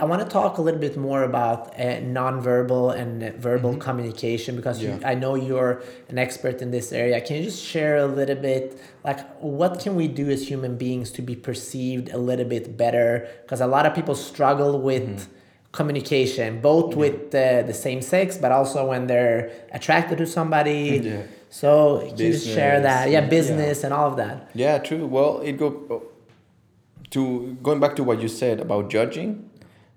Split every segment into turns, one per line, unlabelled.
I want to talk a little bit more about uh, nonverbal and verbal
Mm-hmm.
communication because you, I know you're an expert in this area. Can you just share a little bit, like, what can we do as human beings to be perceived a little bit better? Because a lot of people struggle with
Mm-hmm.
communication, both with uh, the same sex, but also when they're attracted to somebody.
Yeah.
So can you just share that?
Business,
Yeah,
yeah.
business and all of that.
Yeah, true. Well, it go to going back to what you said about judging.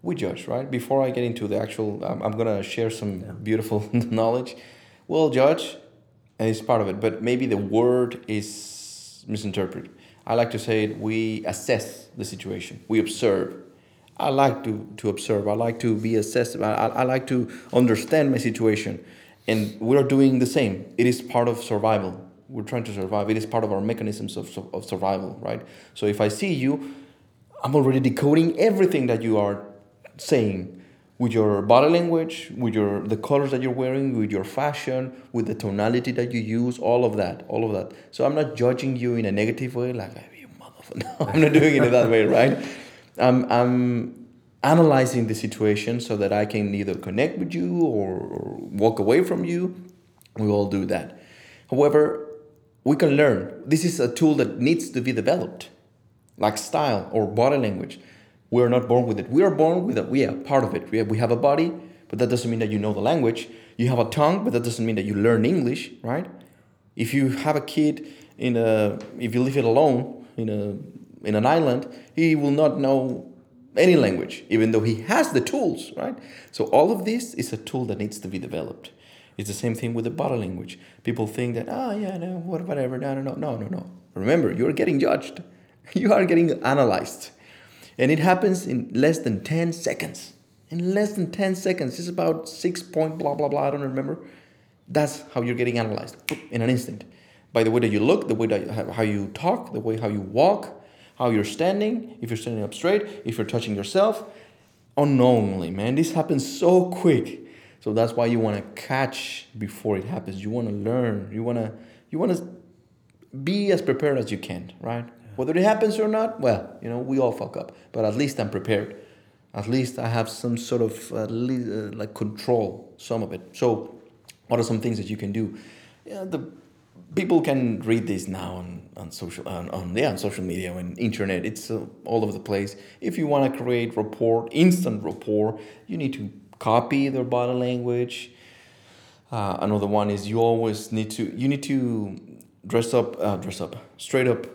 We judge, right? Before I get into the actual, I'm, I'm gonna share some beautiful knowledge. We'll judge, and it's part of it. But maybe the word is misinterpreted. I like to say it. We assess the situation. We observe. I like to to observe. I like to be assessed. I, I, I like to understand my situation, and we are doing the same. It is part of survival. We're trying to survive. It is part of our mechanisms of, of survival, right? So if I see you, I'm already decoding everything that you are saying with your body language, with your the colors that you're wearing, with your fashion, with the tonality that you use, all of that, all of that. So I'm not judging you in a negative way, like "Hey, you motherfucker. No, I'm not doing it in that way, right? I'm I'm analyzing the situation so that I can either connect with you or, or walk away from you. We all do that. However, we can learn. This is a tool that needs to be developed like style or body language. We are not born with it. We are born with it. We are part of it. We have, we have a body, but that doesn't mean that you know the language. You have a tongue, but that doesn't mean that you learn English, right? If you have a kid in a, if you leave it alone in a, in an island, he will not know any language, even though he has the tools, right? So all of this is a tool that needs to be developed. It's the same thing with the body language. People think that, oh yeah, no, what- whatever, no, no, no, no, no, no. Remember, you're getting judged. You are getting analyzed. And it happens in less than 10 seconds. In less than 10 seconds. It's about six point blah, blah, blah. I don't remember. That's how you're getting analyzed in an instant. By the way that you look, the way that how you talk, the way how you walk, how you're standing, if you're standing up straight, if you're touching yourself. Unknowingly, man. This happens so quick. So that's why you want to catch before it happens. You want to learn. You want to you want to be as prepared as you can, right? Whether it happens or not, well, you know, we all fuck up, but at least I'm prepared. At least I have some sort of uh, le- uh, like control, some of it. So, what are some things that you can do? Yeah, the people can read this now on, on social on, on yeah on social media and internet. It's uh, all over the place. If you want to create rapport, instant rapport, you need to copy their body language. Uh, another one is you always need to you need to dress up uh, dress up straight up.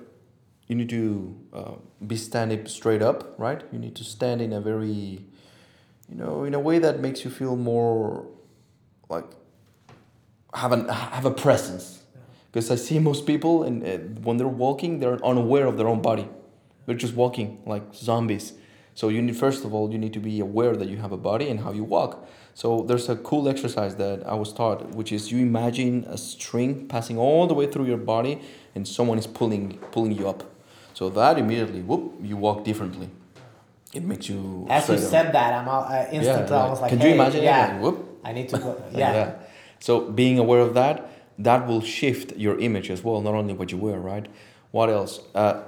You need to uh, be standing straight up, right? You need to stand in a very, you know, in a way that makes you feel more like have an have a presence. Because I see most people and uh, when they're walking, they're unaware of their own body. They're just walking like zombies. So you need first of all you need to be aware that you have a body and how you walk. So there's a cool exercise that I was taught, which is you imagine a string passing all the way through your body, and someone is pulling pulling you up. So that immediately, whoop, you walk differently. It makes you.
As you said that, I'm all, uh, instantly
right.
I was like,
Can you imagine
yeah,
Like, whoop.
I need to go. Yeah.
So being aware of that, that will shift your image as well, not only what you wear, right? What else? Uh,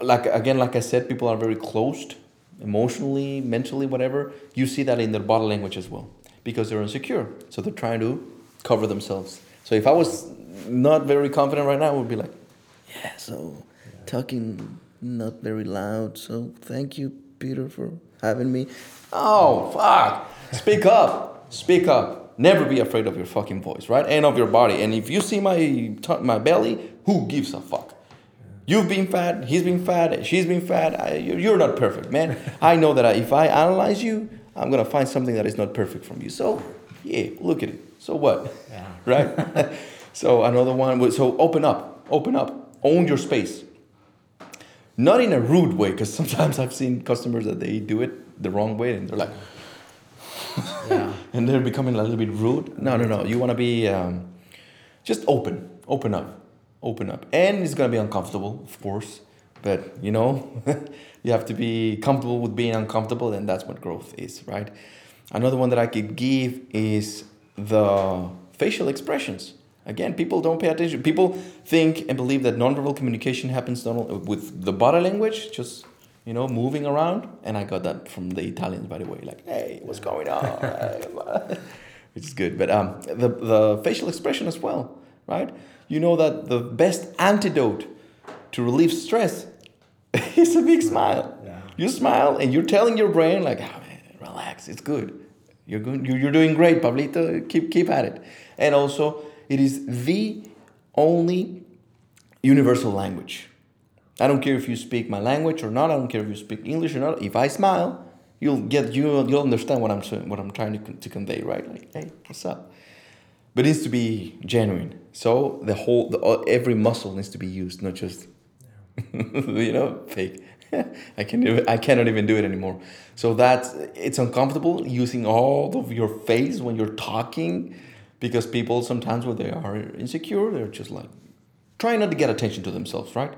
like again, like I said, people are very closed, emotionally, mentally, whatever. You see that in their body language as well, because they're insecure. So they're trying to cover themselves. So if I was not very confident right now, I would be like, yeah, so talking not very loud. So thank you, Peter, for having me. Oh, fuck. Speak up. Speak up. Never be afraid of your fucking voice, right? And of your body. And if you see my t- my belly, who gives a fuck? You've been fat, he's been fat, she's been fat. I, you're not perfect, man. I know that I, if I analyze you, I'm gonna find something that is not perfect from you. So, yeah, look at it. So what?
Yeah.
Right? so another one. So open up, open up, own your space. Not in a rude way, because sometimes I've seen customers that they do it the wrong way, and they're like,
Yeah.
and they're becoming a little bit rude. No, no, no. You want to be um, just open, open up, open up, and it's gonna be uncomfortable, of course. But you know, you have to be comfortable with being uncomfortable, and that's what growth is, right? Another one that I could give is the facial expressions. Again, people don't pay attention. People think and believe that nonverbal communication happens not only with the body language, just you know, moving around. And I got that from the Italians, by the way, like, hey, what's going on? Which is good. But um, the, the facial expression as well, right? You know that the best antidote to relieve stress is a big smile.
Yeah.
You smile and you're telling your brain, like, oh, man, relax, it's good. You're, good. You're you're doing great, Pablito. Keep, keep at it. And also, it is the only universal language. I don't care if you speak my language or not. I don't care if you speak English or not. If I smile, you'll get you you'll understand what I'm what I'm trying to, to convey, right? Like, hey, what's up? But it needs to be genuine. So the whole the, uh, every muscle needs to be used, not just you know fake. I can I cannot even do it anymore. So that's it's uncomfortable using all of your face when you're talking because people sometimes when they are insecure they're just like trying not to get attention to themselves, right?